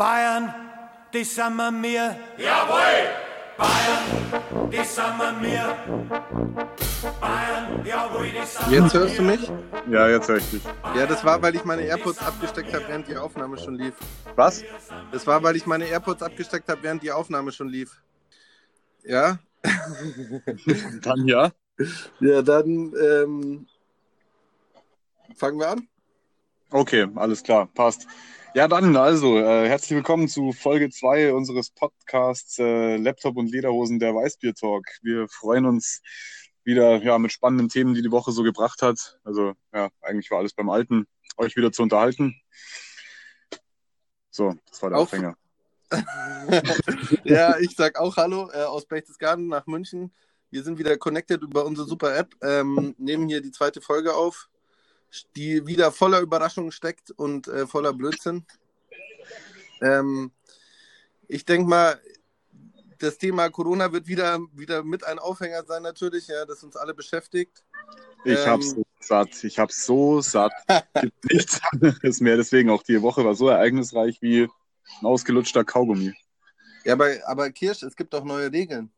Bayern, das sind wir mir. Jawohl! Bayern, das sind wir mir. Bayern, jawohl, das sind Jetzt hörst du mich? Ja, jetzt höre ich dich. Ja, das war, weil ich meine AirPods abgesteckt habe, während die Aufnahme schon lief. Was? Das war, weil ich meine AirPods abgesteckt habe, während die Aufnahme schon lief. Ja? dann ja. Ja, dann ähm, fangen wir an. Okay, alles klar, passt. Ja, dann also, äh, herzlich willkommen zu Folge 2 unseres Podcasts äh, Laptop und Lederhosen der Weißbier Talk. Wir freuen uns wieder ja, mit spannenden Themen, die die Woche so gebracht hat. Also ja, eigentlich war alles beim Alten, euch wieder zu unterhalten. So, das war der Auf. Aufhänger. ja, ich sag auch Hallo äh, aus Berchtesgaden nach München. Wir sind wieder connected über unsere super App, ähm, nehmen hier die zweite Folge auf die wieder voller Überraschungen steckt und äh, voller Blödsinn. Ähm, ich denke mal, das Thema Corona wird wieder, wieder mit ein Aufhänger sein, natürlich, ja, das uns alle beschäftigt. Ich ähm, hab's so satt. Ich hab's so satt. Gibt nichts anderes mehr. Deswegen auch die Woche war so ereignisreich wie ein ausgelutschter Kaugummi. Ja, aber, aber Kirsch, es gibt auch neue Regeln.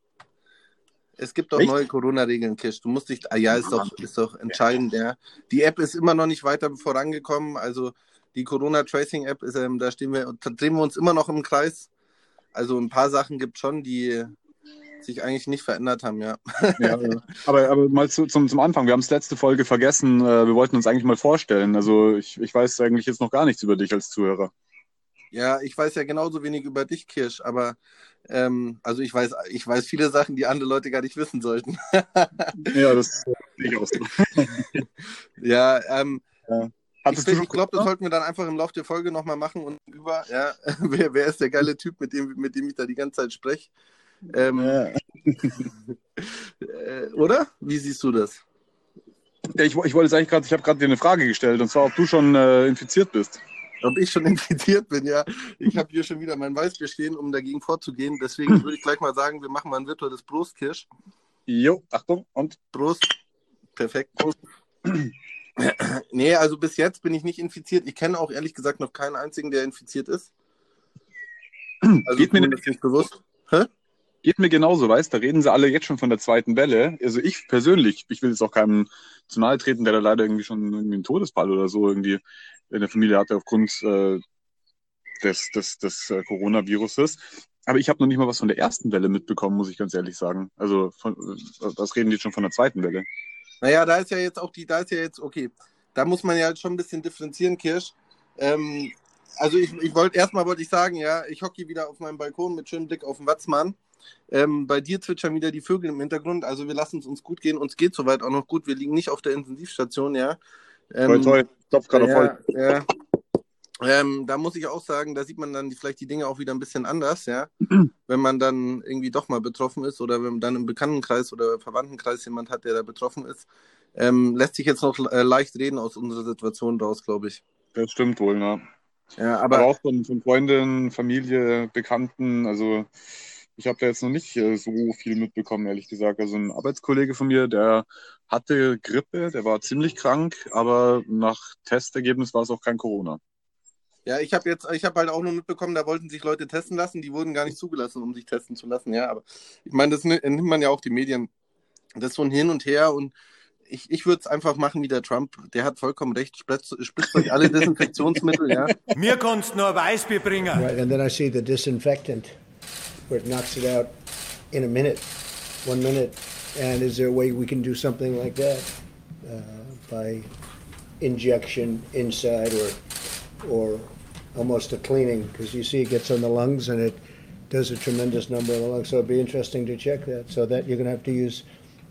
Es gibt auch Echt? neue Corona-Regeln, Kish. Du musst dich. Ah, ja, ist doch, ist doch entscheidend, ja. Die App ist immer noch nicht weiter vorangekommen. Also die Corona-Tracing-App ist, ähm, da stehen wir, da drehen wir uns immer noch im Kreis. Also ein paar Sachen gibt schon, die sich eigentlich nicht verändert haben, ja. ja aber, aber mal zu, zum, zum Anfang. Wir haben es letzte Folge vergessen. Äh, wir wollten uns eigentlich mal vorstellen. Also ich, ich weiß eigentlich jetzt noch gar nichts über dich als Zuhörer. Ja, ich weiß ja genauso wenig über dich, Kirsch, aber ähm, also ich weiß, ich weiß viele Sachen, die andere Leute gar nicht wissen sollten. ja, das sehe ich auch so. ja, ähm, ja. ich, ich glaube, das sollten wir dann einfach im Laufe der Folge nochmal machen und über, ja, wer, wer ist der geile Typ, mit dem, mit dem ich da die ganze Zeit spreche? Ähm, ja. äh, oder? Wie siehst du das? Ja, ich, ich wollte jetzt eigentlich gerade, ich habe gerade dir eine Frage gestellt, und zwar, ob du schon äh, infiziert bist ob ich schon infiziert bin, ja. Ich habe hier schon wieder mein Weißbier stehen, um dagegen vorzugehen. Deswegen würde ich gleich mal sagen, wir machen mal ein virtuelles Brustkirsch. Jo, Achtung und Brust. Perfekt. Prost. nee, also bis jetzt bin ich nicht infiziert. Ich kenne auch ehrlich gesagt noch keinen einzigen, der infiziert ist. Also Geht mir nicht bewusst. Hä? Geht mir genauso, weißt Da reden sie alle jetzt schon von der zweiten Welle. Also ich persönlich, ich will jetzt auch keinem zu nahe treten, der da leider irgendwie schon irgendwie einen Todesfall oder so irgendwie in der Familie hatte aufgrund äh, des, des, des äh, Coronaviruses. Aber ich habe noch nicht mal was von der ersten Welle mitbekommen, muss ich ganz ehrlich sagen. Also von, was reden die schon von der zweiten Welle? Naja, da ist ja jetzt auch die, da ist ja jetzt, okay, da muss man ja schon ein bisschen differenzieren, Kirsch. Ähm, also ich, ich wollte erstmal wollte ich sagen, ja, ich hocke wieder auf meinem Balkon mit schönem Blick auf den Watzmann. Ähm, bei dir zwitschern wieder die Vögel im Hintergrund, also wir lassen es uns gut gehen. Uns geht soweit auch noch gut. Wir liegen nicht auf der Intensivstation, ja. Ähm, toll, toll. Topf gerade ja, voll. Ja. Ähm, da muss ich auch sagen, da sieht man dann vielleicht die Dinge auch wieder ein bisschen anders, ja. wenn man dann irgendwie doch mal betroffen ist oder wenn man dann im Bekanntenkreis oder Verwandtenkreis jemand hat, der da betroffen ist. Ähm, lässt sich jetzt noch äh, leicht reden aus unserer Situation raus, glaube ich. Das stimmt wohl, ne? Ja, aber, aber auch von, von Freunden, Familie, Bekannten, also ich habe da jetzt noch nicht äh, so viel mitbekommen, ehrlich gesagt. Also ein Arbeitskollege von mir, der hatte Grippe, der war ziemlich krank, aber nach Testergebnis war es auch kein Corona. Ja, ich habe jetzt, ich habe halt auch nur mitbekommen, da wollten sich Leute testen lassen, die wurden gar nicht zugelassen, um sich testen zu lassen. Ja, aber ich meine, das nimmt man ja auch die Medien. Das ist so ein Hin und Her und ich, ich würde es einfach machen wie der Trump. Der hat vollkommen recht. Spritzt, spritzt euch alle Desinfektionsmittel, ja. Mir kannst nur Weißbier bringen. Right, and then I see the disinfectant. Where it knocks it out in a minute, one minute. And is there a way we can do something like that uh, by injection inside or or almost a cleaning? Because you see, it gets on the lungs and it does a tremendous number of the lungs. So it'd be interesting to check that. So that you're going to have to use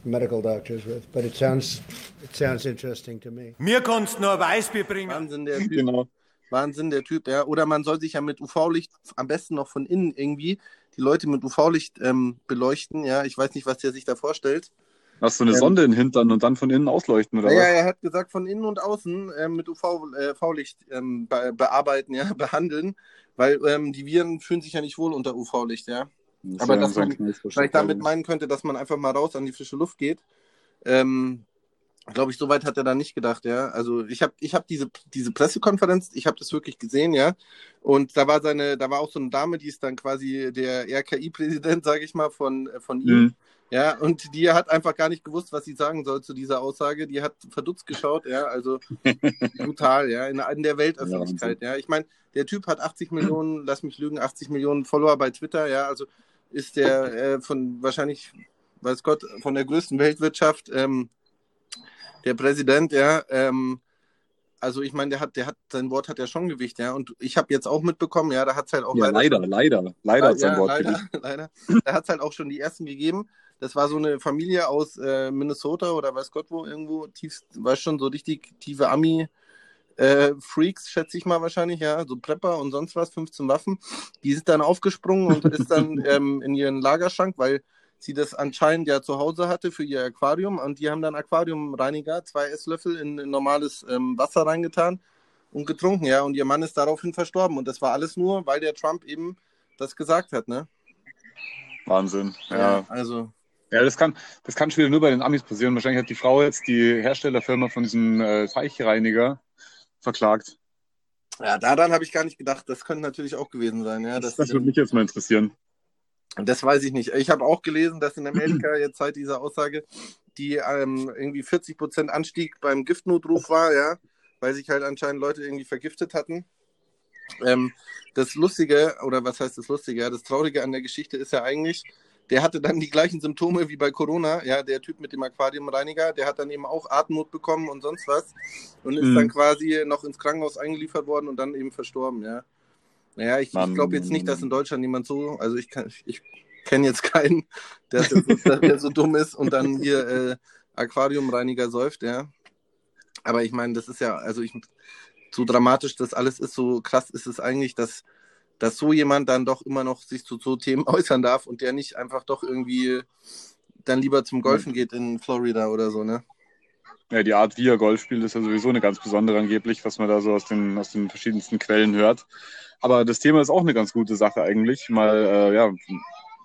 medical doctors with. But it sounds it sounds interesting to me. Mir kannst nur Weißbier bringen. Wahnsinn, der Typ. Genau. Wahnsinn, der Typ, ja. Oder man soll sich ja mit UV-Licht am besten noch von innen irgendwie die Leute mit UV-Licht ähm, beleuchten. Ja, ich weiß nicht, was der sich da vorstellt. Hast du eine ähm, Sonde in den Hintern und dann von innen ausleuchten, oder? Ja, was? er hat gesagt, von innen und außen ähm, mit UV-Licht äh, ähm, be bearbeiten, ja, behandeln, weil ähm, die Viren fühlen sich ja nicht wohl unter UV-Licht, ja. Das Aber dass man vielleicht damit meinen könnte, dass man einfach mal raus an die frische Luft geht. Ähm, glaube ich, soweit hat er da nicht gedacht, ja. Also ich habe ich hab diese, diese Pressekonferenz, ich habe das wirklich gesehen, ja. Und da war seine, da war auch so eine Dame, die ist dann quasi der RKI-Präsident, sage ich mal, von, von ihm. Mhm. Ja, und die hat einfach gar nicht gewusst, was sie sagen soll zu dieser Aussage. Die hat verdutzt geschaut, ja, also brutal, ja, in, in der Weltöffentlichkeit, ja. Ich meine, der Typ hat 80 Millionen, lass mich lügen, 80 Millionen Follower bei Twitter, ja, also ist der äh, von wahrscheinlich, weiß Gott, von der größten Weltwirtschaft ähm, der Präsident, ja, ähm, also ich meine, der hat, der hat, sein Wort hat ja schon Gewicht, ja. Und ich habe jetzt auch mitbekommen, ja, da hat es halt auch ja, leider, leider, leider, leider hat sein ja, Wort leider, Gewicht. Leider. Da hat es halt auch schon die ersten gegeben. Das war so eine Familie aus äh, Minnesota oder weiß Gott wo irgendwo, tief, war schon so richtig tiefe Ami. Äh, Freaks, schätze ich mal wahrscheinlich, ja, so Prepper und sonst was, 15 Waffen. Die sind dann aufgesprungen und ist dann ähm, in ihren Lagerschrank, weil sie das anscheinend ja zu Hause hatte für ihr Aquarium und die haben dann Aquariumreiniger, zwei Esslöffel in, in normales ähm, Wasser reingetan und getrunken, ja, und ihr Mann ist daraufhin verstorben und das war alles nur, weil der Trump eben das gesagt hat, ne? Wahnsinn, ja. ja also. Ja, das kann, das kann schon wieder nur bei den Amis passieren. Wahrscheinlich hat die Frau jetzt die Herstellerfirma von diesem äh, Teichreiniger verklagt. Ja, daran habe ich gar nicht gedacht. Das könnte natürlich auch gewesen sein. Ja, das, das würde mich jetzt mal interessieren. Das weiß ich nicht. Ich habe auch gelesen, dass in Amerika jetzt seit dieser Aussage die ähm, irgendwie 40 Prozent Anstieg beim Giftnotruf war, ja, weil sich halt anscheinend Leute irgendwie vergiftet hatten. Ähm, das Lustige, oder was heißt das Lustige? Das Traurige an der Geschichte ist ja eigentlich, der hatte dann die gleichen Symptome wie bei Corona, ja, der Typ mit dem Aquariumreiniger, der hat dann eben auch Atemnot bekommen und sonst was und ist mhm. dann quasi noch ins Krankenhaus eingeliefert worden und dann eben verstorben, ja. Naja, ich, ich glaube jetzt nicht, dass in Deutschland jemand so, also ich kann, ich kenne jetzt keinen, der, der, so dumm ist und dann hier äh, Aquariumreiniger säuft, ja. Aber ich meine, das ist ja, also ich, so dramatisch das alles ist, so krass ist es eigentlich, dass, dass so jemand dann doch immer noch sich zu so Themen äußern darf und der nicht einfach doch irgendwie dann lieber zum Golfen geht in Florida oder so, ne? Ja, die Art, wie er Golf spielt, ist ja sowieso eine ganz besondere angeblich, was man da so aus den, aus den verschiedensten Quellen hört. Aber das Thema ist auch eine ganz gute Sache eigentlich, mal äh, ja,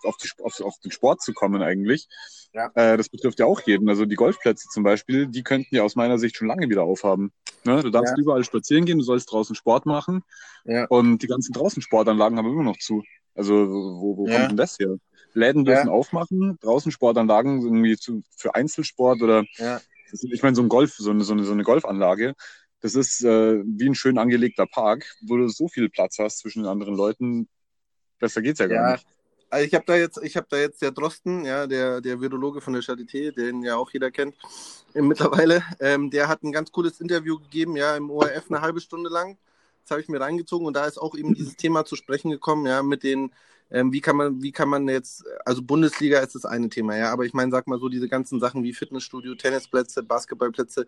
auf, die, auf, auf, den Sport zu kommen eigentlich. Ja. Äh, das betrifft ja auch jeden. Also die Golfplätze zum Beispiel, die könnten ja aus meiner Sicht schon lange wieder aufhaben. Ne? Du darfst ja. überall spazieren gehen, du sollst draußen Sport machen. Ja. Und die ganzen draußen Sportanlagen haben immer noch zu. Also wo, wo kommt denn das her? Läden dürfen aufmachen, draußen Sportanlagen irgendwie zu, für Einzelsport oder ja. Ich meine, so ein Golf, so eine, so eine, so eine Golfanlage, das ist äh, wie ein schön angelegter Park, wo du so viel Platz hast zwischen den anderen Leuten. Besser geht's ja gar ja. nicht. Also ich habe da jetzt, ich habe da jetzt der Drosten, ja, der, der Virologe von der Charité, den ja auch jeder kennt äh, mittlerweile, ähm, der hat ein ganz cooles Interview gegeben, ja, im ORF eine halbe Stunde lang. Das habe ich mir reingezogen und da ist auch eben dieses Thema zu sprechen gekommen, ja, mit den ähm, wie kann man, wie kann man jetzt, also Bundesliga ist das eine Thema, ja, aber ich meine, sag mal so, diese ganzen Sachen wie Fitnessstudio, Tennisplätze, Basketballplätze,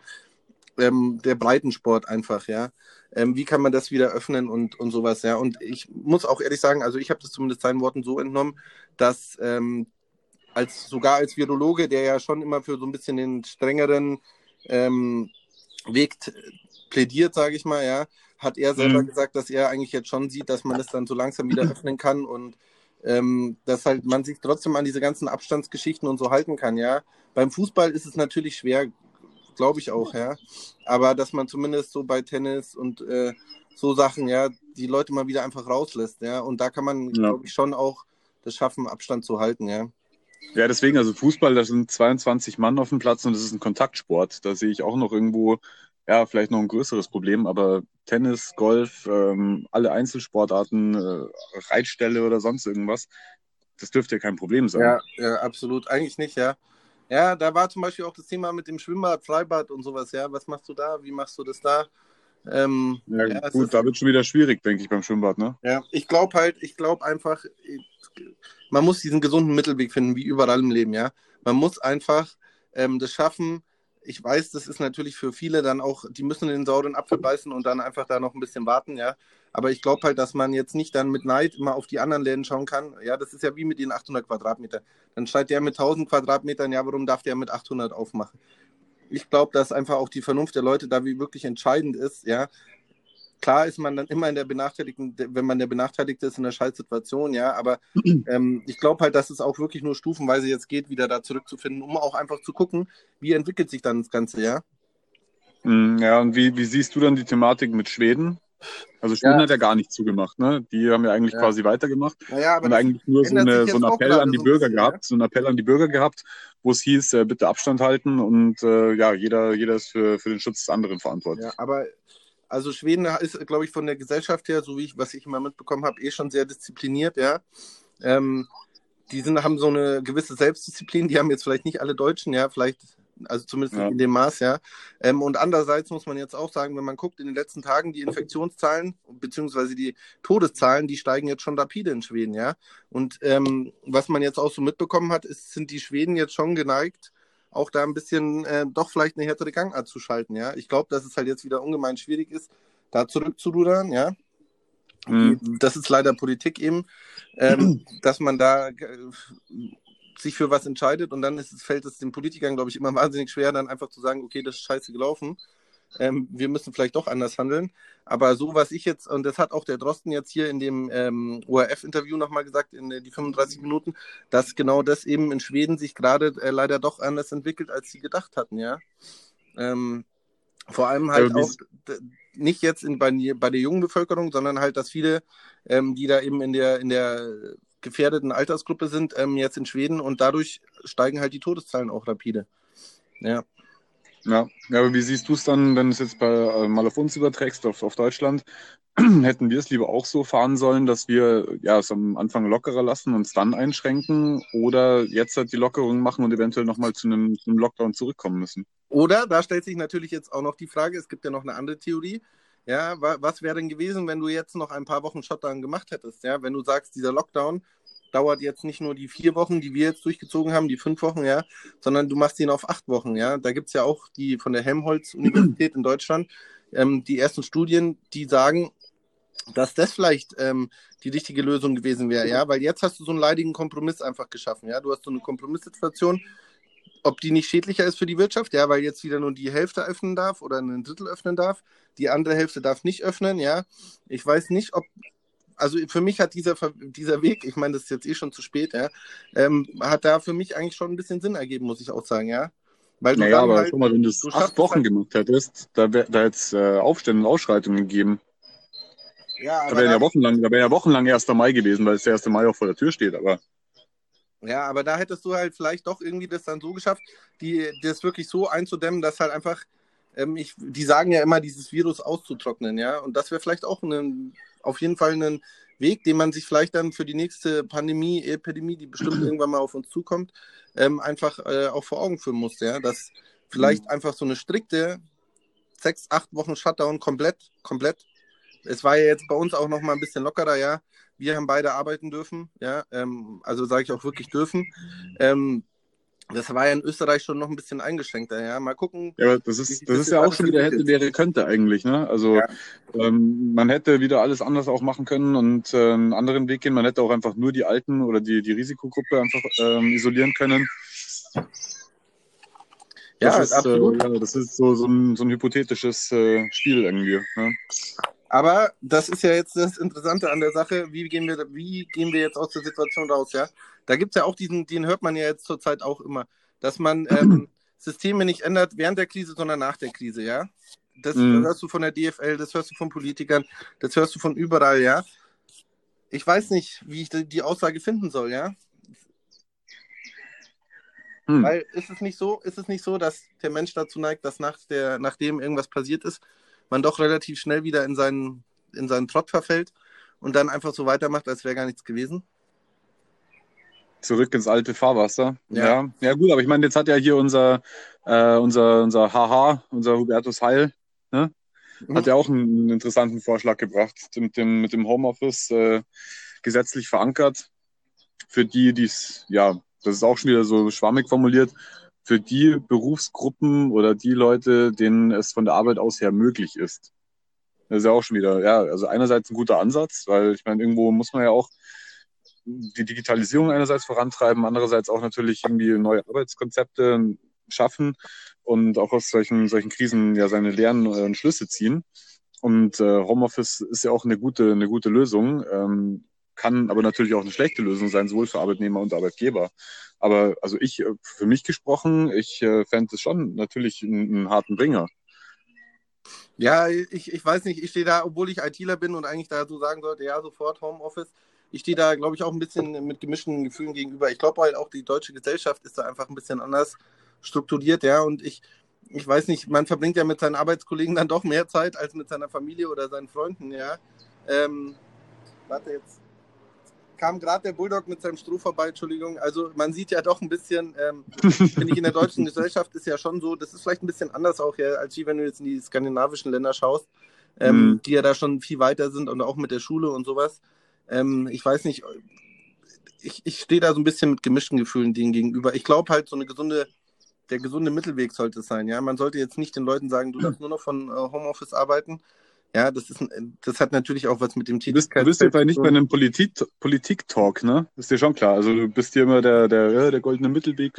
ähm, der Breitensport einfach, ja. Ähm, wie kann man das wieder öffnen und, und sowas, ja. Und ich muss auch ehrlich sagen, also ich habe das zumindest seinen Worten so entnommen, dass ähm, als sogar als Virologe, der ja schon immer für so ein bisschen den strengeren ähm, Weg plädiert, sage ich mal, ja, hat er selber mhm. gesagt, dass er eigentlich jetzt schon sieht, dass man das dann so langsam wieder öffnen kann und ähm, dass halt man sich trotzdem an diese ganzen Abstandsgeschichten und so halten kann, ja. Beim Fußball ist es natürlich schwer, glaube ich auch, ja. Aber dass man zumindest so bei Tennis und äh, so Sachen, ja, die Leute mal wieder einfach rauslässt, ja. Und da kann man, ja. glaube ich, schon auch das schaffen, Abstand zu halten, ja. Ja, deswegen, also Fußball, da sind 22 Mann auf dem Platz und das ist ein Kontaktsport. Da sehe ich auch noch irgendwo ja, vielleicht noch ein größeres Problem, aber Tennis, Golf, ähm, alle Einzelsportarten, äh, Reitstelle oder sonst irgendwas, das dürfte ja kein Problem sein. Ja, ja, absolut. Eigentlich nicht, ja. Ja, da war zum Beispiel auch das Thema mit dem Schwimmbad, Freibad und sowas, ja. Was machst du da? Wie machst du das da? Ähm, ja, ja, gut, da wird schon wieder schwierig, denke ich, beim Schwimmbad, ne? Ja, ich glaube halt, ich glaube einfach, man muss diesen gesunden Mittelweg finden, wie überall im Leben, ja. Man muss einfach ähm, das schaffen, ich weiß, das ist natürlich für viele dann auch, die müssen den sauren Apfel beißen und dann einfach da noch ein bisschen warten, ja. Aber ich glaube halt, dass man jetzt nicht dann mit Neid immer auf die anderen Läden schauen kann. Ja, das ist ja wie mit den 800 Quadratmetern. Dann schreit der mit 1000 Quadratmetern, ja, warum darf der mit 800 aufmachen? Ich glaube, dass einfach auch die Vernunft der Leute da wie wirklich entscheidend ist, ja. Klar ist man dann immer in der benachteiligten, wenn man der Benachteiligte ist, in der Scheißsituation, ja, aber ähm, ich glaube halt, dass es auch wirklich nur stufenweise jetzt geht, wieder da zurückzufinden, um auch einfach zu gucken, wie entwickelt sich dann das Ganze, ja. Mm, ja, und wie, wie siehst du dann die Thematik mit Schweden? Also Schweden ja. hat ja gar nicht zugemacht, ne? Die haben ja eigentlich ja. quasi weitergemacht naja, aber und eigentlich nur so, eine, so einen Appell an die so Bürger bisschen, gehabt, so einen Appell an die Bürger gehabt, wo es hieß, äh, bitte Abstand halten und äh, ja, jeder, jeder ist für, für den Schutz des anderen verantwortlich. Ja, aber also Schweden ist, glaube ich, von der Gesellschaft her, so wie ich, was ich immer mitbekommen habe, eh schon sehr diszipliniert, ja. Ähm, die sind, haben so eine gewisse Selbstdisziplin, die haben jetzt vielleicht nicht alle Deutschen, ja, vielleicht also zumindest ja. in dem Maß, ja. Ähm, und andererseits muss man jetzt auch sagen, wenn man guckt in den letzten Tagen, die Infektionszahlen beziehungsweise die Todeszahlen, die steigen jetzt schon rapide in Schweden, ja. Und ähm, was man jetzt auch so mitbekommen hat, ist, sind die Schweden jetzt schon geneigt, auch da ein bisschen äh, doch vielleicht eine härtere Gangart zu schalten, ja. Ich glaube, dass es halt jetzt wieder ungemein schwierig ist, da zurückzurudern, ja. Mhm. Das ist leider Politik eben, ähm, dass man da sich für was entscheidet und dann ist es, fällt es den Politikern, glaube ich, immer wahnsinnig schwer, dann einfach zu sagen, okay, das ist scheiße gelaufen. Ähm, wir müssen vielleicht doch anders handeln. Aber so, was ich jetzt, und das hat auch der Drosten jetzt hier in dem ähm, ORF-Interview nochmal gesagt, in äh, die 35 Minuten, dass genau das eben in Schweden sich gerade äh, leider doch anders entwickelt, als sie gedacht hatten, ja. Ähm, vor allem halt auch nicht jetzt in, bei, bei der jungen Bevölkerung, sondern halt, dass viele, ähm, die da eben in der, in der gefährdeten Altersgruppe sind, ähm, jetzt in Schweden und dadurch steigen halt die Todeszahlen auch rapide. Ja. Ja, ja aber wie siehst du es dann, wenn du es jetzt bei, äh, mal auf uns überträgst, auf, auf Deutschland? Hätten wir es lieber auch so fahren sollen, dass wir ja, es am Anfang lockerer lassen, uns dann einschränken oder jetzt halt die Lockerung machen und eventuell nochmal zu einem, einem Lockdown zurückkommen müssen? Oder, da stellt sich natürlich jetzt auch noch die Frage, es gibt ja noch eine andere Theorie, ja, was wäre denn gewesen, wenn du jetzt noch ein paar Wochen Shutdown gemacht hättest? Ja, wenn du sagst, dieser Lockdown dauert jetzt nicht nur die vier Wochen, die wir jetzt durchgezogen haben, die fünf Wochen, ja, sondern du machst ihn auf acht Wochen, ja. Da gibt es ja auch die von der Helmholtz-Universität in Deutschland, ähm, die ersten Studien, die sagen, dass das vielleicht ähm, die richtige Lösung gewesen wäre, ja, weil jetzt hast du so einen leidigen Kompromiss einfach geschaffen, ja. Du hast so eine Kompromisssituation, ob die nicht schädlicher ist für die Wirtschaft, ja, weil jetzt wieder nur die Hälfte öffnen darf oder ein Drittel öffnen darf, die andere Hälfte darf nicht öffnen, ja. Ich weiß nicht, ob, also für mich hat dieser, dieser Weg, ich meine, das ist jetzt eh schon zu spät, ja, ähm, hat da für mich eigentlich schon ein bisschen Sinn ergeben, muss ich auch sagen, ja. Weil du naja, aber halt, guck mal, wenn du es acht Wochen halt, gemacht hättest, da, wär, da hätte es äh, Aufstände und Ausschreitungen gegeben. Ja, da wäre ja wochenlang, da wäre ja wochenlang 1. Mai gewesen, weil es der 1. Mai auch vor der Tür steht, aber. Ja, aber da hättest du halt vielleicht doch irgendwie das dann so geschafft, die, das wirklich so einzudämmen, dass halt einfach, ähm, ich, die sagen ja immer, dieses Virus auszutrocknen, ja. Und das wäre vielleicht auch ein, auf jeden Fall ein Weg, den man sich vielleicht dann für die nächste Pandemie, Epidemie, die bestimmt irgendwann mal auf uns zukommt, ähm, einfach äh, auch vor Augen führen muss, ja. Dass vielleicht mhm. einfach so eine strikte sechs, acht Wochen Shutdown komplett, komplett. Es war ja jetzt bei uns auch noch mal ein bisschen lockerer, ja wir haben beide arbeiten dürfen, ja, ähm, also sage ich auch wirklich dürfen. Ähm, das war ja in Österreich schon noch ein bisschen eingeschränkter, ja. Mal gucken. Ja, aber das ist, das ist ja auch schon wieder hätte, wäre, könnte eigentlich, ne? Also ja. ähm, man hätte wieder alles anders auch machen können und äh, einen anderen Weg gehen. Man hätte auch einfach nur die Alten oder die, die Risikogruppe einfach ähm, isolieren können. Das ja, ist, absolut. Äh, ja, das ist so, so, ein, so ein hypothetisches äh, Spiel irgendwie. Ne? Aber das ist ja jetzt das Interessante an der Sache, wie gehen wir, wie gehen wir jetzt aus der Situation raus, ja? Da gibt es ja auch diesen, den hört man ja jetzt zurzeit auch immer, dass man ähm, Systeme nicht ändert während der Krise, sondern nach der Krise, ja? Das mhm. hörst du von der DFL, das hörst du von Politikern, das hörst du von überall, ja? Ich weiß nicht, wie ich die Aussage finden soll, ja? Hm. Weil ist es nicht so, ist es nicht so, dass der Mensch dazu neigt, dass nach der, nachdem irgendwas passiert ist, man doch relativ schnell wieder in seinen, in seinen Trott verfällt und dann einfach so weitermacht, als wäre gar nichts gewesen. Zurück ins alte Fahrwasser. Ja, ja, ja gut, aber ich meine, jetzt hat ja hier unser, äh, unser, unser HH, unser Hubertus Heil, ne? hat ja auch einen interessanten Vorschlag gebracht mit dem, mit dem Homeoffice äh, gesetzlich verankert. Für die, die es, ja, das ist auch schon wieder so schwammig formuliert, für die Berufsgruppen oder die Leute, denen es von der Arbeit aus her möglich ist. Das ist ja auch schon wieder, ja, also einerseits ein guter Ansatz, weil ich meine, irgendwo muss man ja auch die Digitalisierung einerseits vorantreiben, andererseits auch natürlich irgendwie neue Arbeitskonzepte schaffen und auch aus solchen, solchen Krisen ja seine Lehren und Schlüsse ziehen. und äh, Homeoffice ist ja auch eine gute, eine gute Lösung, ähm, kann aber natürlich auch eine schlechte Lösung sein, sowohl für Arbeitnehmer und Arbeitgeber. Aber also ich, äh, für mich gesprochen, ich äh, fände es schon natürlich einen, einen harten Bringer. Ja, ich, ich weiß nicht, ich stehe da, obwohl ich ITler bin und eigentlich da so sagen sollte, ja, sofort Homeoffice. Ich stehe da, glaube ich, auch ein bisschen mit gemischten Gefühlen gegenüber. Ich glaube halt auch, die deutsche Gesellschaft ist da einfach ein bisschen anders strukturiert, ja. Und ich, ich weiß nicht, man verbringt ja mit seinen Arbeitskollegen dann doch mehr Zeit als mit seiner Familie oder seinen Freunden, ja. Ähm, warte jetzt kam gerade der Bulldog mit seinem Stroh vorbei, Entschuldigung. Also man sieht ja doch ein bisschen, ähm, finde ich, in der deutschen Gesellschaft ist ja schon so, das ist vielleicht ein bisschen anders auch, ja, als wenn du jetzt in die skandinavischen Länder schaust, ähm, mhm. die ja da schon viel weiter sind und auch mit der Schule und sowas. Ähm, ich weiß nicht, ich, ich stehe da so ein bisschen mit gemischten Gefühlen denen gegenüber. Ich glaube halt, so eine gesunde, der gesunde Mittelweg sollte es sein, ja. Man sollte jetzt nicht den Leuten sagen, du darfst nur noch von äh, Homeoffice arbeiten, ja, das, ist, das hat natürlich auch was mit dem Titel. Du bist, du bist ja nicht bei einem Politik-Talk, Politik ne? ist dir schon klar. Also du bist hier immer der, der, der goldene Mittelweg,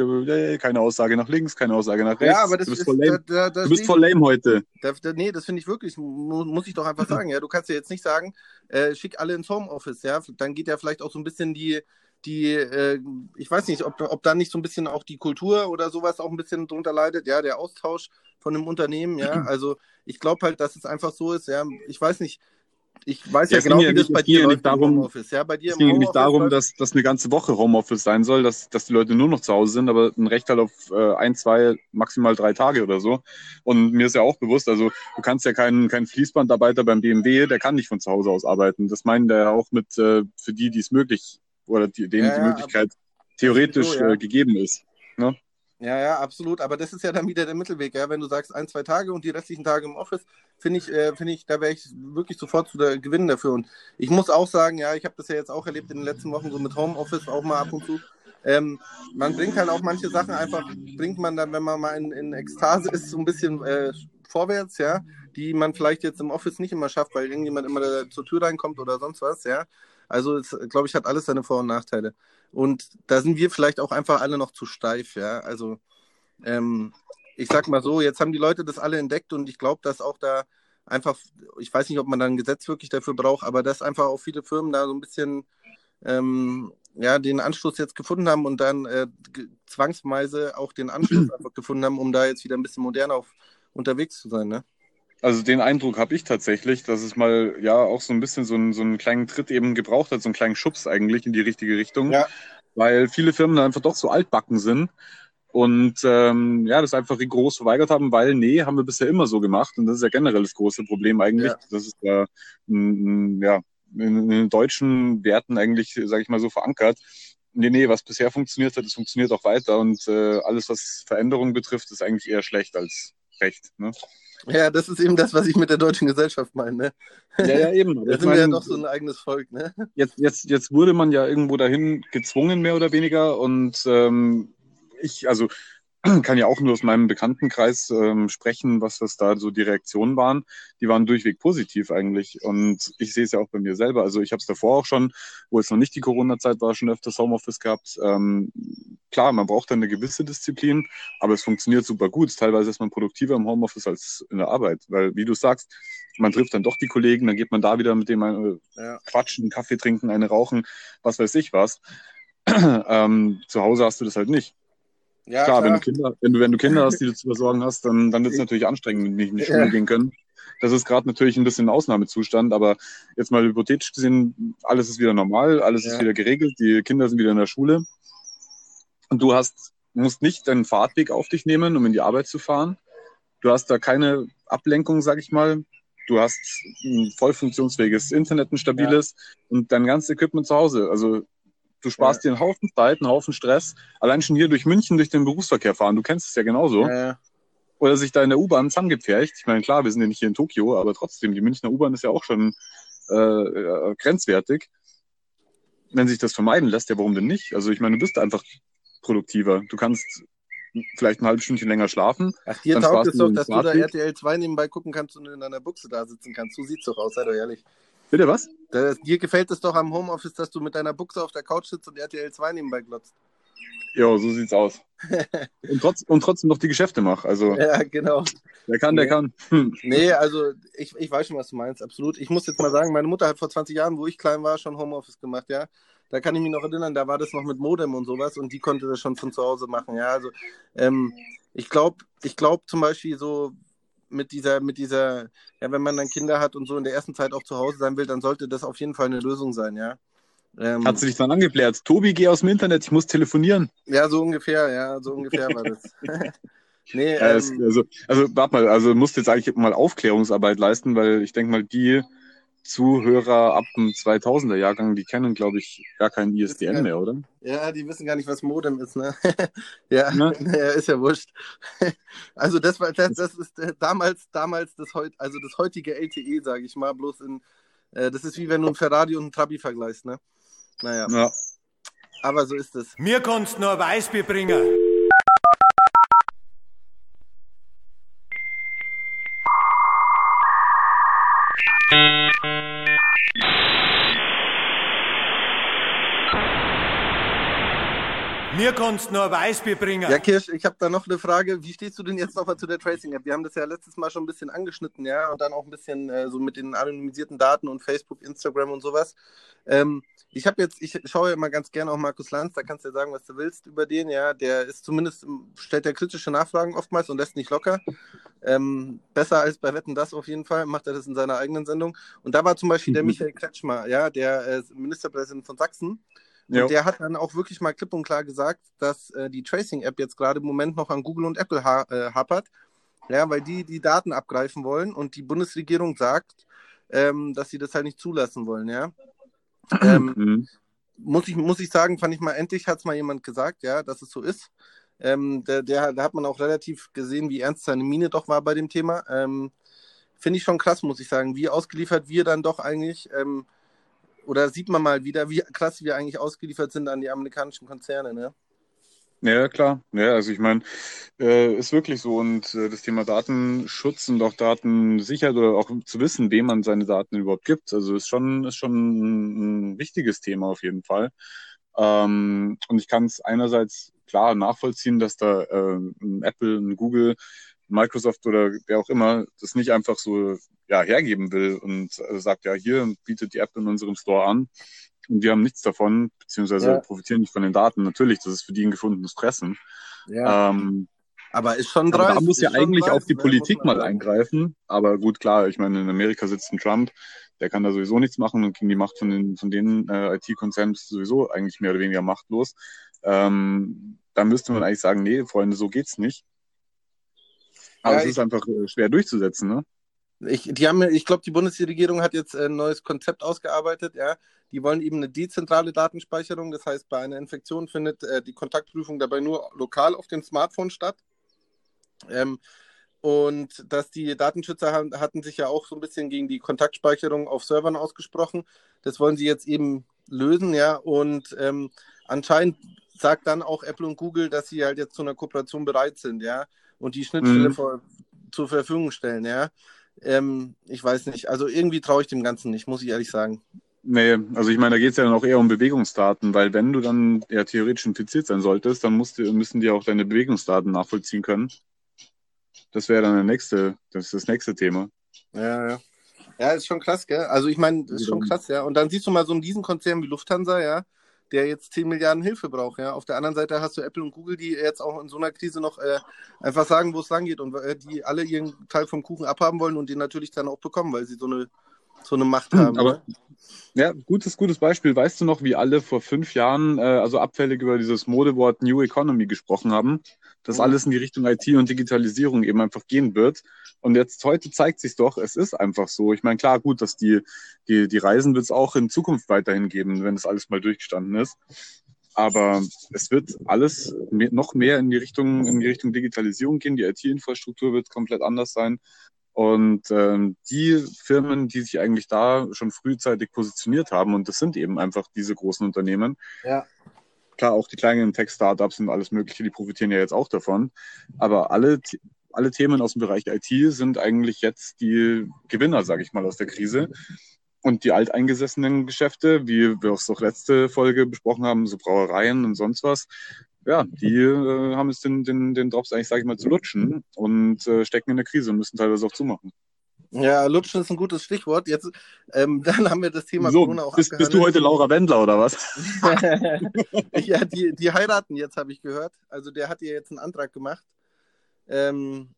keine Aussage nach links, keine Aussage nach rechts. Ja, aber das du bist ist, voll lame, da, da, du bist voll lame heute. Da, da, nee, das finde ich wirklich, muss ich doch einfach sagen. Ja, du kannst ja jetzt nicht sagen, äh, schick alle ins Homeoffice, ja. Dann geht ja vielleicht auch so ein bisschen die, die, äh, ich weiß nicht, ob, ob da nicht so ein bisschen auch die Kultur oder sowas auch ein bisschen drunter leidet, ja, der Austausch von einem Unternehmen, ja. Also ich glaube halt, dass es einfach so ist, ja. Ich weiß nicht, ich weiß ja, ja genau, wie das bei dir läuft darum, Homeoffice. Ja, bei dir es ging nicht darum, dass das eine ganze Woche Homeoffice sein soll, dass, dass die Leute nur noch zu Hause sind, aber ein Recht halt auf äh, ein, zwei, maximal drei Tage oder so. Und mir ist ja auch bewusst, also du kannst ja keinen kein Fließbandarbeiter beim BMW, der kann nicht von zu Hause aus arbeiten. Das meinen der auch mit äh, für die, die es möglich oder die, denen ja, die Möglichkeit theoretisch so, äh, gegeben ist. Ne? Ja, ja, absolut. Aber das ist ja dann wieder der Mittelweg, ja. Wenn du sagst ein, zwei Tage und die restlichen Tage im Office, finde ich, äh, finde ich, da wäre ich wirklich sofort zu der Gewinnen dafür. Und ich muss auch sagen, ja, ich habe das ja jetzt auch erlebt in den letzten Wochen so mit Homeoffice auch mal ab und zu. Ähm, man bringt halt auch manche Sachen einfach, bringt man dann, wenn man mal in, in Ekstase ist, so ein bisschen äh, vorwärts, ja, die man vielleicht jetzt im Office nicht immer schafft, weil irgendjemand immer zur Tür reinkommt oder sonst was, ja. Also, es, glaube ich, hat alles seine Vor- und Nachteile. Und da sind wir vielleicht auch einfach alle noch zu steif, ja. Also, ähm, ich sag mal so, jetzt haben die Leute das alle entdeckt und ich glaube, dass auch da einfach, ich weiß nicht, ob man da ein Gesetz wirklich dafür braucht, aber dass einfach auch viele Firmen da so ein bisschen ähm, ja, den Anschluss jetzt gefunden haben und dann äh, zwangsweise auch den Anschluss einfach gefunden haben, um da jetzt wieder ein bisschen moderner auf, unterwegs zu sein, ne? Also den Eindruck habe ich tatsächlich, dass es mal ja auch so ein bisschen so, ein, so einen kleinen Tritt eben gebraucht hat, so einen kleinen Schubs eigentlich in die richtige Richtung. Ja. Weil viele Firmen dann einfach doch so altbacken sind und ähm, ja, das einfach rigoros verweigert haben, weil nee, haben wir bisher immer so gemacht und das ist ja generell das große Problem eigentlich. Ja. Das ist ja, m, ja in, in den deutschen Werten eigentlich, sage ich mal so, verankert. Nee, nee, was bisher funktioniert hat, das funktioniert auch weiter und äh, alles, was Veränderungen betrifft, ist eigentlich eher schlecht als recht. Ne? Ja, das ist eben das, was ich mit der deutschen Gesellschaft meine. Ne? Ja, ja, eben. da sind meine, wir ja doch so ein eigenes Volk. Ne? Jetzt, jetzt, jetzt wurde man ja irgendwo dahin gezwungen, mehr oder weniger. Und ähm, ich, also kann ja auch nur aus meinem Bekanntenkreis ähm, sprechen, was das da so die Reaktionen waren. Die waren durchweg positiv eigentlich. Und ich sehe es ja auch bei mir selber. Also ich habe es davor auch schon, wo es noch nicht die Corona-Zeit war, schon öfters Homeoffice gehabt. Ähm, klar, man braucht dann eine gewisse Disziplin, aber es funktioniert super gut. Teilweise ist man produktiver im Homeoffice als in der Arbeit. Weil, wie du sagst, man trifft dann doch die Kollegen, dann geht man da wieder mit dem äh, ja. quatschen, Kaffee trinken, eine rauchen, was weiß ich was. ähm, zu Hause hast du das halt nicht. Ja, klar, klar, Wenn, du Kinder, wenn, du, wenn du Kinder hast, die du zu versorgen hast, dann, dann wird es natürlich anstrengend, wenn die nicht in die Schule ja. gehen können. Das ist gerade natürlich ein bisschen ein Ausnahmezustand, aber jetzt mal hypothetisch gesehen, alles ist wieder normal, alles ja. ist wieder geregelt, die Kinder sind wieder in der Schule. Und du hast, musst nicht deinen Fahrtweg auf dich nehmen, um in die Arbeit zu fahren. Du hast da keine Ablenkung, sag ich mal. Du hast ein voll funktionsfähiges Internet, ein stabiles ja. und dein ganzes Equipment zu Hause. Also Du sparst ja. dir einen Haufen Zeit, einen Haufen Stress. Allein schon hier durch München, durch den Berufsverkehr fahren. Du kennst es ja genauso. Ja. Oder sich da in der U-Bahn zusammengepfercht. Ich meine, klar, wir sind ja nicht hier in Tokio, aber trotzdem, die Münchner U-Bahn ist ja auch schon äh, grenzwertig. Wenn sich das vermeiden lässt, ja, warum denn nicht? Also ich meine, du bist einfach produktiver. Du kannst vielleicht ein halbes Stündchen länger schlafen. Ach, dir taugt es doch, dass du da RTL 2 nebenbei gucken kannst und in deiner Buchse da sitzen kannst. So sieht's doch aus, sei doch ehrlich. Bitte was? Das, dir gefällt es doch am Homeoffice, dass du mit deiner Buchse auf der Couch sitzt und RTL 2 nebenbei glotzt. Ja, so sieht's aus. und, trotz, und trotzdem noch die Geschäfte mache. Also, ja, genau. Der kann, der nee. kann. Hm. Nee, also ich, ich weiß schon, was du meinst, absolut. Ich muss jetzt mal sagen, meine Mutter hat vor 20 Jahren, wo ich klein war, schon Homeoffice gemacht, ja. Da kann ich mich noch erinnern, da war das noch mit Modem und sowas und die konnte das schon von zu Hause machen, ja. Also ähm, ich glaube, ich glaube zum Beispiel so mit dieser, mit dieser, ja, wenn man dann Kinder hat und so in der ersten Zeit auch zu Hause sein will, dann sollte das auf jeden Fall eine Lösung sein, ja. Ähm, Hat sie dich dann angeplärt? Tobi, geh aus dem Internet, ich muss telefonieren. Ja, so ungefähr, ja, so ungefähr war das. nee, ähm, also, also, warte mal, also musst jetzt eigentlich mal Aufklärungsarbeit leisten, weil ich denke mal, die Zuhörer ab dem 2000er Jahrgang, die kennen, glaube ich, gar keinen ISDN ja, mehr, oder? Ja, die wissen gar nicht, was Modem ist, ne? ja, ne? ja, ist ja wurscht. also das war, das, das ist äh, damals, damals das heut, also das heutige LTE, sage ich mal, bloß in, äh, das ist wie wenn du ein Ferrari und ein Trabi vergleichst, ne? Naja. Ja. Aber so ist es. Mir kannst nur Weißbier bringen. Yeah. Mir kannst nur Weißbier bringen. Ja, Kirsch, ich habe da noch eine Frage. Wie stehst du denn jetzt nochmal zu der Tracing-App? Wir haben das ja letztes Mal schon ein bisschen angeschnitten, ja, und dann auch ein bisschen äh, so mit den anonymisierten Daten und Facebook, Instagram und sowas. Ähm, ich habe jetzt, ich schaue ja immer ganz gerne auch Markus Lanz, da kannst du ja sagen, was du willst über den, ja. Der ist zumindest, stellt er kritische Nachfragen oftmals und lässt nicht locker. Ähm, besser als bei Wetten das auf jeden Fall, macht er das in seiner eigenen Sendung. Und da war zum Beispiel der mhm. Michael Kretschmer, ja, der äh, Ministerpräsident von Sachsen. Und der hat dann auch wirklich mal klipp und klar gesagt, dass äh, die Tracing-App jetzt gerade im Moment noch an Google und Apple ha äh, hapert, ja, weil die die Daten abgreifen wollen und die Bundesregierung sagt, ähm, dass sie das halt nicht zulassen wollen, ja. Ähm, mhm. muss, ich, muss ich sagen, fand ich mal, endlich hat es mal jemand gesagt, ja, dass es so ist. Ähm, der, der, da hat man auch relativ gesehen, wie ernst seine Mine doch war bei dem Thema. Ähm, Finde ich schon krass, muss ich sagen, wie ausgeliefert wir dann doch eigentlich, ähm, oder sieht man mal wieder, wie krass wir eigentlich ausgeliefert sind an die amerikanischen Konzerne, ne? Ja, klar. Ja, also ich meine, äh, ist wirklich so. Und äh, das Thema Datenschutz und auch Datensicherheit oder auch zu wissen, wem man seine Daten überhaupt gibt, also ist schon, ist schon ein, wichtiges Thema auf jeden Fall. Ähm, und ich kann es einerseits klar nachvollziehen, dass da äh, Apple, ein Google, Microsoft oder wer auch immer das nicht einfach so ja, hergeben will und äh, sagt, ja, hier bietet die App in unserem Store an und wir haben nichts davon, beziehungsweise ja. profitieren nicht von den Daten. Natürlich, das ist für die ein gefundenes Fressen. Ja. Ähm, aber ist schon dreist. Da muss ja eigentlich dreist, auch die ne? Politik mal eingreifen. Aber gut, klar, ich meine, in Amerika sitzt ein Trump, der kann da sowieso nichts machen und gegen die Macht von den, von den äh, IT-Konzernen ist sowieso eigentlich mehr oder weniger machtlos. Ähm, da müsste man eigentlich sagen, nee, Freunde, so geht's nicht. Aber ja, es ist einfach äh, schwer durchzusetzen, ne? Ich, die haben, ich glaube, die Bundesregierung hat jetzt ein neues Konzept ausgearbeitet. Ja, die wollen eben eine dezentrale Datenspeicherung. Das heißt, bei einer Infektion findet äh, die Kontaktprüfung dabei nur lokal auf dem Smartphone statt. Ähm, und dass die Datenschützer haben, hatten sich ja auch so ein bisschen gegen die Kontaktspeicherung auf Servern ausgesprochen. Das wollen sie jetzt eben lösen, ja. Und ähm, anscheinend sagt dann auch Apple und Google, dass sie halt jetzt zu einer Kooperation bereit sind, ja, und die Schnittstelle mhm. vor, zur Verfügung stellen, ja. Ähm, ich weiß nicht. Also irgendwie traue ich dem Ganzen nicht, muss ich ehrlich sagen. Nee, also ich meine, da geht es ja dann auch eher um Bewegungsdaten, weil wenn du dann ja theoretisch infiziert sein solltest, dann musst du, müssen die auch deine Bewegungsdaten nachvollziehen können. Das wäre dann der nächste, das ist das nächste Thema. Ja, ja. Ja, ist schon krass, gell? Also ich meine, ist schon krass, ja. Und dann siehst du mal so einen Riesenkonzern wie Lufthansa, ja, der jetzt 10 Milliarden Hilfe braucht. Ja. Auf der anderen Seite hast du Apple und Google, die jetzt auch in so einer Krise noch äh, einfach sagen, wo es lang geht und äh, die alle ihren Teil vom Kuchen abhaben wollen und den natürlich dann auch bekommen, weil sie so eine, so eine Macht hm, haben. Aber, ja, ja gutes, gutes Beispiel. Weißt du noch, wie alle vor fünf Jahren, äh, also abfällig über dieses Modewort New Economy gesprochen haben? Dass mhm. alles in die Richtung IT und Digitalisierung eben einfach gehen wird. Und jetzt heute zeigt sich doch, es ist einfach so. Ich meine, klar, gut, dass die, die, die Reisen wird es auch in Zukunft weiterhin geben, wenn das alles mal durchgestanden ist. Aber es wird alles mehr, noch mehr in die Richtung, in die Richtung Digitalisierung gehen. Die IT-Infrastruktur wird komplett anders sein. Und ähm, die Firmen, die sich eigentlich da schon frühzeitig positioniert haben, und das sind eben einfach diese großen Unternehmen, ja. klar, auch die kleinen Tech-Startups und alles Mögliche, die profitieren ja jetzt auch davon. Aber alle alle Themen aus dem Bereich IT sind eigentlich jetzt die Gewinner, sage ich mal, aus der Krise. Und die alteingesessenen Geschäfte, wie wir auch letzte Folge besprochen haben, so Brauereien und sonst was, ja, die äh, haben es den, den, den Drops eigentlich, sage ich mal, zu lutschen und äh, stecken in der Krise und müssen teilweise auch zumachen. Ja, lutschen ist ein gutes Stichwort. Jetzt, ähm, dann haben wir das Thema so, Corona auch bist, bist du heute Laura Wendler oder was? ja, die, die heiraten jetzt, habe ich gehört. Also der hat ihr jetzt einen Antrag gemacht. Ähm,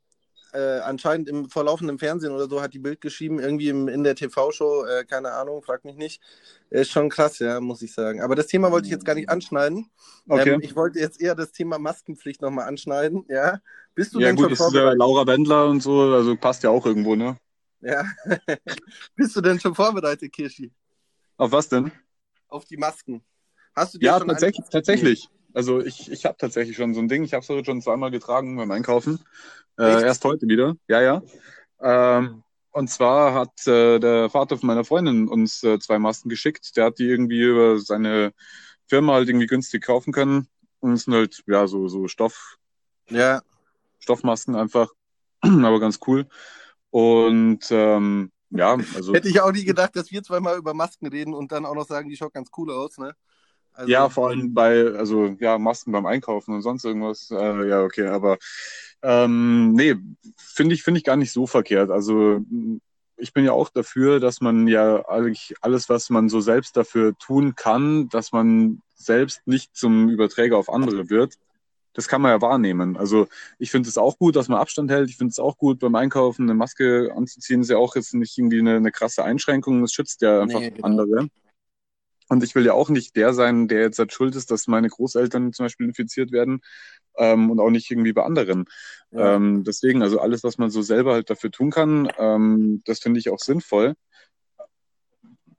äh, anscheinend im vorlaufenden Fernsehen oder so hat die Bild geschrieben, irgendwie im, in der TV-Show, äh, keine Ahnung, frag mich nicht. Ist schon krass, ja, muss ich sagen. Aber das Thema wollte ich jetzt gar nicht anschneiden. Okay. Ähm, ich wollte jetzt eher das Thema Maskenpflicht nochmal anschneiden, ja. Bist du ja, denn gut, schon vorbereitet? Ist, äh, Laura Wendler und so, also passt ja auch irgendwo, ne? Ja. Bist du denn schon vorbereitet, Kirschi? Auf was denn? Auf die Masken. Hast du dir ja, schon tatsächlich, tatsächlich. Also ich, ich habe tatsächlich schon so ein Ding. Ich habe es schon zweimal getragen beim Einkaufen. Äh, erst heute wieder. Ja, ja. Ähm, und zwar hat äh, der Vater von meiner Freundin uns äh, zwei Masken geschickt. Der hat die irgendwie über seine Firma halt irgendwie günstig kaufen können. Und es sind halt, ja, so, so Stoff. Ja. Stoffmasken einfach. Aber ganz cool. Und ähm, ja, also. Hätte ich auch nie gedacht, dass wir zweimal über Masken reden und dann auch noch sagen, die schaut ganz cool aus, ne? Also, ja, vor allem bei, also ja, Masken beim Einkaufen und sonst irgendwas. Äh, ja, okay, aber ähm, nee, finde ich, finde ich gar nicht so verkehrt. Also ich bin ja auch dafür, dass man ja eigentlich alles, was man so selbst dafür tun kann, dass man selbst nicht zum Überträger auf andere wird. Das kann man ja wahrnehmen. Also ich finde es auch gut, dass man Abstand hält. Ich finde es auch gut, beim Einkaufen eine Maske anzuziehen, ist ja auch jetzt nicht irgendwie eine, eine krasse Einschränkung. Es schützt ja einfach nee, genau. andere. Und ich will ja auch nicht der sein, der jetzt halt schuld ist, dass meine Großeltern zum Beispiel infiziert werden ähm, und auch nicht irgendwie bei anderen. Ja. Ähm, deswegen, also alles, was man so selber halt dafür tun kann, ähm, das finde ich auch sinnvoll.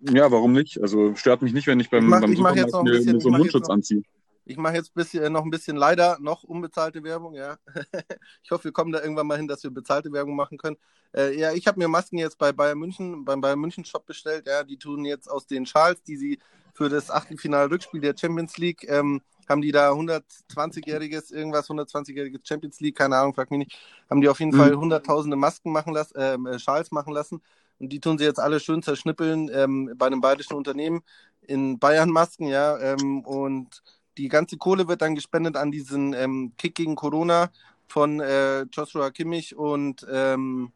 Ja, warum nicht? Also stört mich nicht, wenn ich beim, ich mach, beim ich Supermarkt mir, mir so einen Mundschutz anziehe. Ich mache jetzt bisschen, noch ein bisschen leider noch unbezahlte Werbung, ja. ich hoffe, wir kommen da irgendwann mal hin, dass wir bezahlte Werbung machen können. Äh, ja, ich habe mir Masken jetzt bei Bayern München, beim Bayern München Shop bestellt. Ja, die tun jetzt aus den Schals, die sie für das Achtelfinal-Rückspiel der Champions League, ähm, haben die da 120-jähriges, irgendwas, 120-jähriges Champions League, keine Ahnung, frag mich nicht, haben die auf jeden mhm. Fall hunderttausende Masken machen lassen, ähm, äh, Schals machen lassen. Und die tun sie jetzt alle schön zerschnippeln ähm, bei einem bayerischen Unternehmen in Bayern-Masken, ja. Ähm, und die ganze Kohle wird dann gespendet an diesen ähm, Kick gegen Corona von äh, Joshua Kimmich und ähm,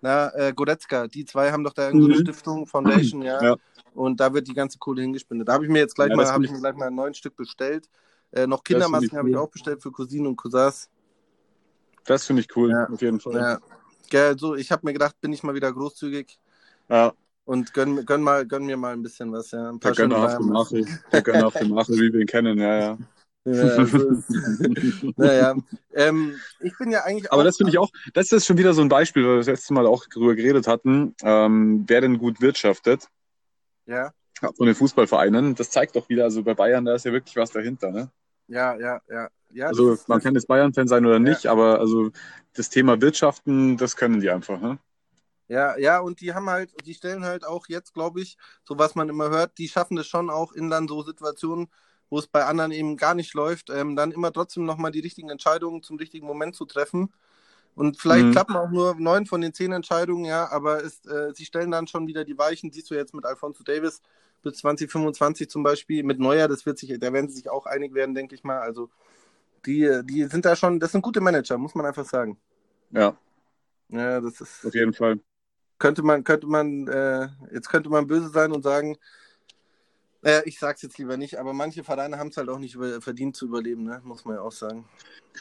na, äh, Goretzka. Die zwei haben doch da irgendeine mhm. Stiftung, Foundation, ja. ja. Und da wird die ganze Kohle hingespendet. Da habe ich mir jetzt gleich ja, mal, habe ich mir gleich mal neun Stück bestellt. Äh, noch Kindermasken habe ich auch bestellt für Cousinen und Cousins. Das finde ich cool, ja. auf jeden Fall. Ja. Gell, so, ich habe mir gedacht, bin ich mal wieder großzügig. Ja. Und gönn, gönn, mal, gönn mir mal ein bisschen was, ja. Ein paar der Gönner auf dem Mache. Der Gönner auf dem Mache, wie wir ihn kennen, ja, ja. Ja, naja, ähm, ich bin ja eigentlich. Aber das finde ich auch, das ist schon wieder so ein Beispiel, weil wir das letzte Mal auch darüber geredet hatten, ähm, wer denn gut wirtschaftet. Ja. Von den Fußballvereinen. Das zeigt doch wieder, also bei Bayern, da ist ja wirklich was dahinter, ne? Ja, ja, ja. ja also man kann jetzt Bayern-Fan sein oder nicht, ja. aber also das Thema Wirtschaften, das können die einfach, ne? Ja, ja, und die haben halt, die stellen halt auch jetzt, glaube ich, so was man immer hört, die schaffen es schon auch in dann so Situationen, wo es bei anderen eben gar nicht läuft, ähm, dann immer trotzdem nochmal die richtigen Entscheidungen zum richtigen Moment zu treffen. Und vielleicht mhm. klappen auch nur neun von den zehn Entscheidungen, ja, aber ist, äh, sie stellen dann schon wieder die Weichen, siehst du jetzt mit Alfonso Davis bis 2025 zum Beispiel, mit Neuer, das wird sich, da werden sie sich auch einig werden, denke ich mal. Also die, die sind da schon, das sind gute Manager, muss man einfach sagen. Ja. Ja, das ist. Auf jeden Fall. Könnte man, könnte man, äh, jetzt könnte man böse sein und sagen, äh, ich sag's jetzt lieber nicht, aber manche Vereine haben es halt auch nicht verdient zu überleben, ne? muss man ja auch sagen.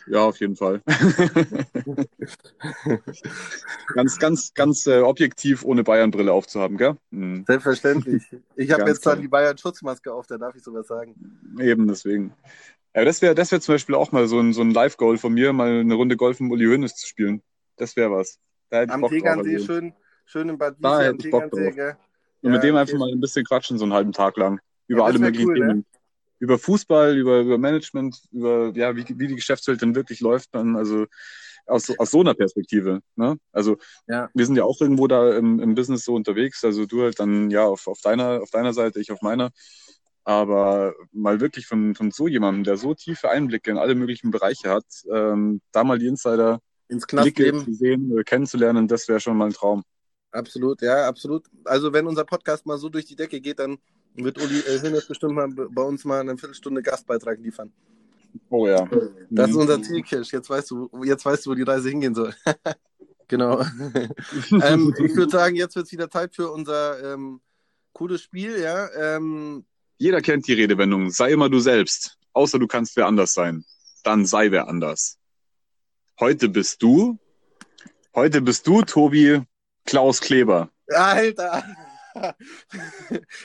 Ja, auf jeden Fall. ganz, ganz, ganz äh, objektiv ohne Bayern-Brille aufzuhaben, gell? Mhm. Selbstverständlich. Ich habe jetzt dann die Bayern-Schutzmaske auf, da darf ich sowas sagen. Eben, deswegen. Ja, das wäre das wär zum Beispiel auch mal so ein, so ein Live-Goal von mir, mal eine Runde Golf mit Uli Hoeneß zu spielen. Das wäre was. Am Tegernsee also. schön, schön im Bad Wiesel am Tegernsee, gell? Und ja, mit dem okay. einfach mal ein bisschen quatschen, so einen halben Tag lang. Über ja, alle möglichen cool, Themen. Ne? Über Fußball, über, über Management, über ja, wie, wie die Geschäftswelt denn wirklich läuft, dann, also aus, aus so einer Perspektive. Ne? Also ja. wir sind ja auch irgendwo da im, im Business so unterwegs. Also du halt dann ja auf, auf deiner, auf deiner Seite, ich auf meiner. Aber mal wirklich von, von so jemandem, der so tiefe Einblicke in alle möglichen Bereiche hat, ähm, da mal die Insider ins Blicke zu sehen, äh, kennenzulernen, das wäre schon mal ein Traum. Absolut, ja, absolut. Also wenn unser Podcast mal so durch die Decke geht, dann wird Uli äh, Hönes bestimmt mal bei uns mal eine Viertelstunde Gastbeitrag liefern. Oh ja. Das ist unser Ziel, Kirsch. Jetzt weißt du, jetzt weißt du, wo die Reise hingehen soll. genau. ähm, ich würde sagen, jetzt wird es wieder Zeit für unser ähm, cooles Spiel, ja. Ähm, Jeder kennt die Redewendung, sei immer du selbst, außer du kannst wer anders sein. Dann sei wer anders. Heute bist du, heute bist du, Tobi, Klaus Kleber. Alter!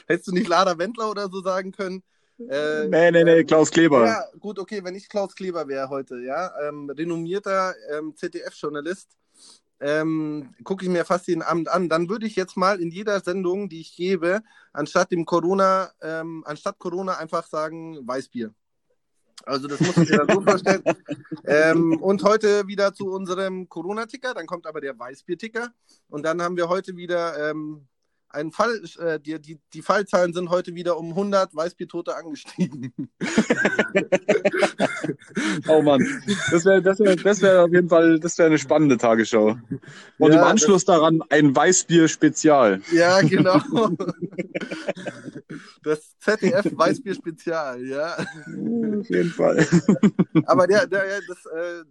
Hättest du nicht Lada Wendler oder so sagen können? Äh, nee, nee, nee, Klaus Kleber. Ja, gut, okay, wenn ich Klaus Kleber wäre heute, ja, ähm, renommierter ähm, ZDF-Journalist, ähm, gucke ich mir fast jeden Abend an, dann würde ich jetzt mal in jeder Sendung, die ich gebe, anstatt dem Corona, ähm, anstatt Corona einfach sagen Weißbier. Also das muss ich mir dann so vorstellen. ähm, und heute wieder zu unserem Corona-Ticker, dann kommt aber der Weißbier-Ticker und dann haben wir heute wieder ähm, ein Fall, äh, die, die, die Fallzahlen sind heute wieder um 100 Weißbiertote angestiegen. oh Mann, das wäre das wär, das wär auf jeden Fall das wär eine spannende Tagesschau. Und ja, im Anschluss daran ein Weißbier-Spezial. Ja, genau. Das ZDF Weißbier-Spezial, ja. Auf jeden Fall. Aber der, der, das, äh,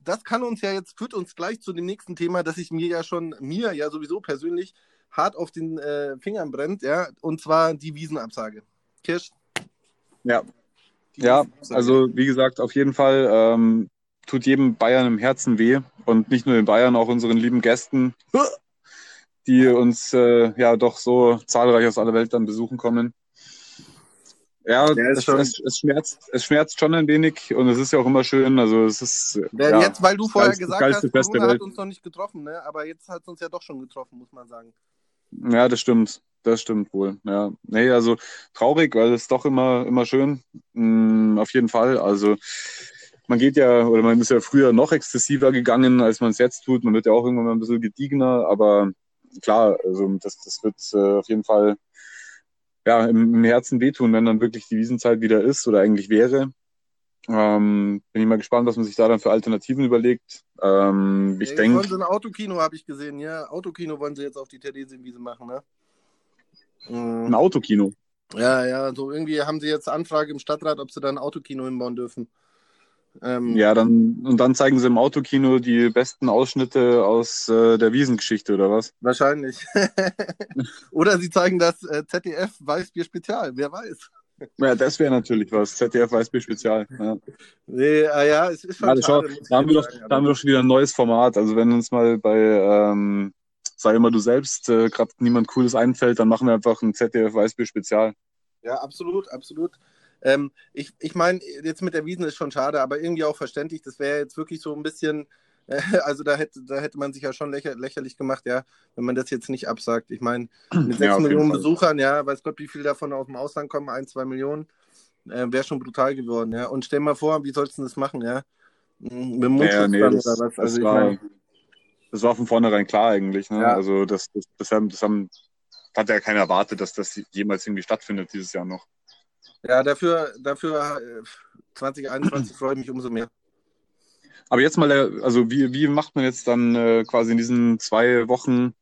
das kann uns ja jetzt, führt uns gleich zu dem nächsten Thema, das ich mir ja schon, mir ja sowieso persönlich hart auf den äh, Fingern brennt, ja, und zwar die Wiesenabsage. Kirsch? Ja. Ja, also wie gesagt, auf jeden Fall ähm, tut jedem Bayern im Herzen weh und nicht nur den Bayern, auch unseren lieben Gästen, die uns äh, ja doch so zahlreich aus aller Welt dann besuchen kommen. Ja, es, schon... es, es, schmerzt, es schmerzt schon ein wenig und es ist ja auch immer schön. Also es ist. Ja, jetzt, weil du vorher gesagt hast, Corona hat uns noch nicht getroffen, ne? aber jetzt hat es uns ja doch schon getroffen, muss man sagen. Ja, das stimmt. Das stimmt wohl. Ja. Nee, also traurig, weil es doch immer, immer schön. Mhm, auf jeden Fall. Also man geht ja, oder man ist ja früher noch exzessiver gegangen, als man es jetzt tut. Man wird ja auch irgendwann mal ein bisschen gediegener, aber klar, also das, das wird äh, auf jeden Fall ja, im, im Herzen wehtun, wenn dann wirklich die Wiesenzeit wieder ist oder eigentlich wäre. Ähm, bin ich mal gespannt, was man sich da dann für Alternativen überlegt. Ähm, ich denke. Wollen sie ein Autokino, habe ich gesehen, ja. Autokino wollen sie jetzt auf die Theresienwiese machen, ne? Mhm. Ein Autokino. Ja, ja, so irgendwie haben sie jetzt Anfrage im Stadtrat, ob sie da ein Autokino hinbauen dürfen. Ähm, ja, dann und dann zeigen sie im Autokino die besten Ausschnitte aus äh, der Wiesengeschichte, oder was? Wahrscheinlich. oder sie zeigen das äh, ZDF Weißbier Spezial, wer weiß. Ja, das wäre natürlich was. ZDF Weißbier Spezial. Ja. Nee, ah ja, es ist schon. Schade, schau, da, haben wir doch, da haben wir doch schon wieder ein neues Format. Also, wenn uns mal bei ähm, Sei immer du selbst äh, gerade niemand Cooles einfällt, dann machen wir einfach ein ZDF Weißbier Spezial. Ja, absolut, absolut. Ähm, ich ich meine, jetzt mit der Wiesen ist schon schade, aber irgendwie auch verständlich. Das wäre jetzt wirklich so ein bisschen Also da hätte, da hätte man sich ja schon lächer, lächerlich gemacht, ja, wenn man das jetzt nicht absagt. Ich meine, mit sechs ja, Millionen Besuchern, ja, weiß Gott, wie viele davon aus dem Ausland kommen, ein, zwei Millionen, äh, wäre schon brutal geworden, ja. Und stell mal vor, wie sollst du das machen, ja? Mit dem Mundschutz ja, nee, das, oder was? Also das, war, mein, das war von vornherein klar eigentlich, ne? Ja. Also das, das, das, haben, das haben, hat ja keiner erwartet, dass das jemals irgendwie stattfindet dieses Jahr noch. Ja, dafür, dafür 2021 freue ich mich umso mehr. Aber jetzt mal, also wie, wie macht man jetzt dann äh, quasi in diesen zwei Wochen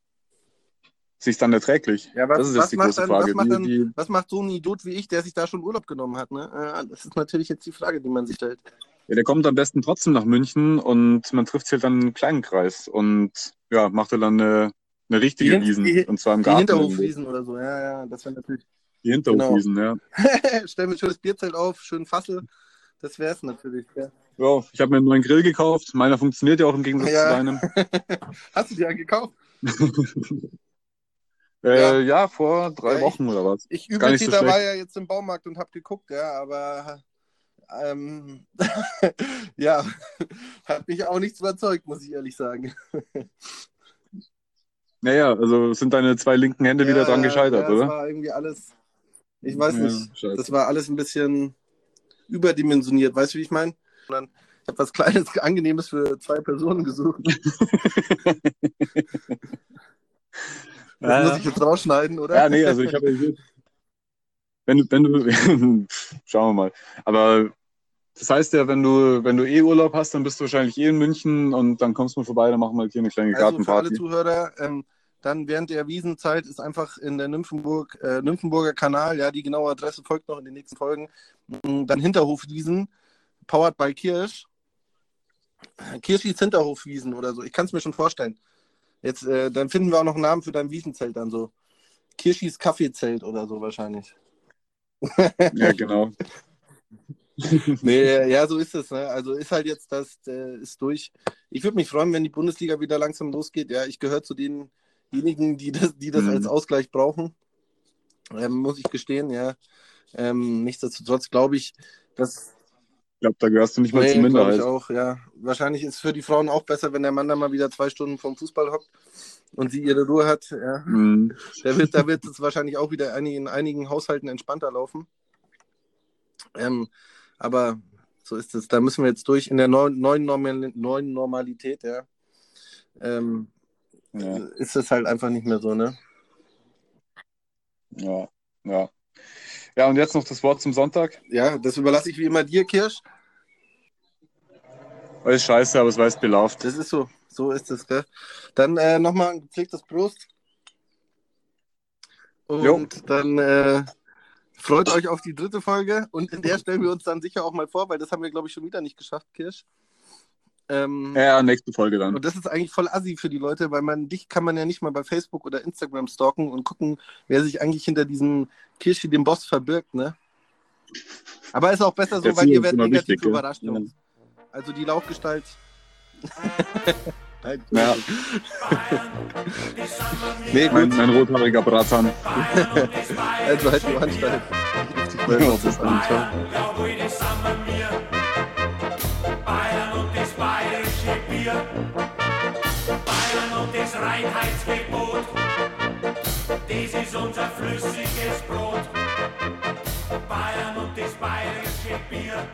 sich dann erträglich? Ja, was, das ist jetzt die große dann, Frage. Was macht, dann, wie, was macht, so ein Idiot wie ich, der sich da schon Urlaub genommen hat? Ne? Äh, das ist natürlich jetzt die Frage, die man sich stellt. Ja, der kommt am besten trotzdem nach München und man trifft sich halt dann einen kleinen Kreis und ja, macht er dann eine, eine richtige die, Wiesen. Die, und zwar im Garten. Die Hinterhofwiesen oder so, ja, ja, das wäre natürlich. Die Hinterhofwiesen, genau. ja. Stell mir ein schönes Bierzelt auf, schön Fassel. Das wäre es natürlich, ja. Ja, ich habe mir einen neuen Grill gekauft. Meiner funktioniert ja auch im Gegensatz ja. zu deinem. Hast du dir einen gekauft? äh, ja. ja. vor drei ja, Wochen ich, oder was. Ich übe so da war ja jetzt im Baumarkt und habe geguckt, ja, aber ähm, ja, hat mich auch nichts überzeugt, muss ich ehrlich sagen. Naja, also sind deine zwei linken Hände wieder dran gescheitert, oder? Das war irgendwie alles, ich weiß nicht, scheiße. das war alles ein bisschen überdimensioniert, weißt du, wie ich meine? Ich habe was Kleines, Angenehmes für zwei Personen gesucht. das muss ich jetzt rausschneiden, oder? Ja, nee, also ich habe wenn du, wenn du, schauen wir mal. Aber das heißt ja, wenn du, wenn du eh Urlaub hast, dann bist du wahrscheinlich eh in München und dann kommst du mal vorbei, dann machen wir halt hier eine kleine Gartenparty. Also für alle Zuhörer, ähm, dann während der Wiesenzeit ist einfach in der Nymphenburg, äh, Nymphenburger Kanal, ja, die genaue Adresse folgt noch in den nächsten Folgen, dann Hinterhofwiesen powered by Kirsch. Kirschis Hinterhofwiesen oder so. Ich kann es mir schon vorstellen. Jetzt, äh, dann finden wir auch noch einen Namen für dein Wiesenzelt dann so. Kirschis Kaffeezelt oder so wahrscheinlich. ja, genau. nee, ja, so ist es. Ne? Also ist halt jetzt das, äh, ist durch. Ich würde mich freuen, wenn die Bundesliga wieder langsam losgeht. Ja, ich gehöre zu denjenigen, die das, die das mhm. als Ausgleich brauchen. Ähm, muss ich gestehen, ja. Ähm, nichtsdestotrotz glaube ich, dass glaube, da gehörst du nicht mal nee, zur Minderheit. Ich auch, ja. Wahrscheinlich ist es für die Frauen auch besser, wenn der Mann dann mal wieder zwei Stunden vom Fußball hockt und sie ihre Ruhe hat. Ja. Mhm. Da, wird, da wird es wahrscheinlich auch wieder in einigen Haushalten entspannter laufen. Ähm, aber so ist es. Da müssen wir jetzt durch in der neuen, neuen, Normal, neuen Normalität, ja. Ähm, ja. Ist es halt einfach nicht mehr so, ne? Ja, ja. Ja, und jetzt noch das Wort zum Sonntag. Ja, das überlasse ich wie immer dir, Kirsch. Alles scheiße, aber es weiß belauft. Das ist so. So ist es, gell? Dann äh, nochmal ein gepflegtes Prost. Und jo. dann äh, freut euch auf die dritte Folge. Und in der stellen wir uns dann sicher auch mal vor, weil das haben wir, glaube ich, schon wieder nicht geschafft, Kirsch. Ähm, ja, nächste Folge dann. Und das ist eigentlich voll assi für die Leute, weil man dich kann man ja nicht mal bei Facebook oder Instagram stalken und gucken, wer sich eigentlich hinter diesem Kirschi, dem Boss, verbirgt, ne? Aber ist auch besser so, weil ihr werdet negativ überrascht. Ja. Also die Laufgestalt. Nein, ja. nee, mein, mein rothaariger Bratan. also halt nur Handstall. Ja, das ist ein Bayern und das Reinheitsgebot, das ist unser flüssiges Brot. Bayern und das bayerische Bier.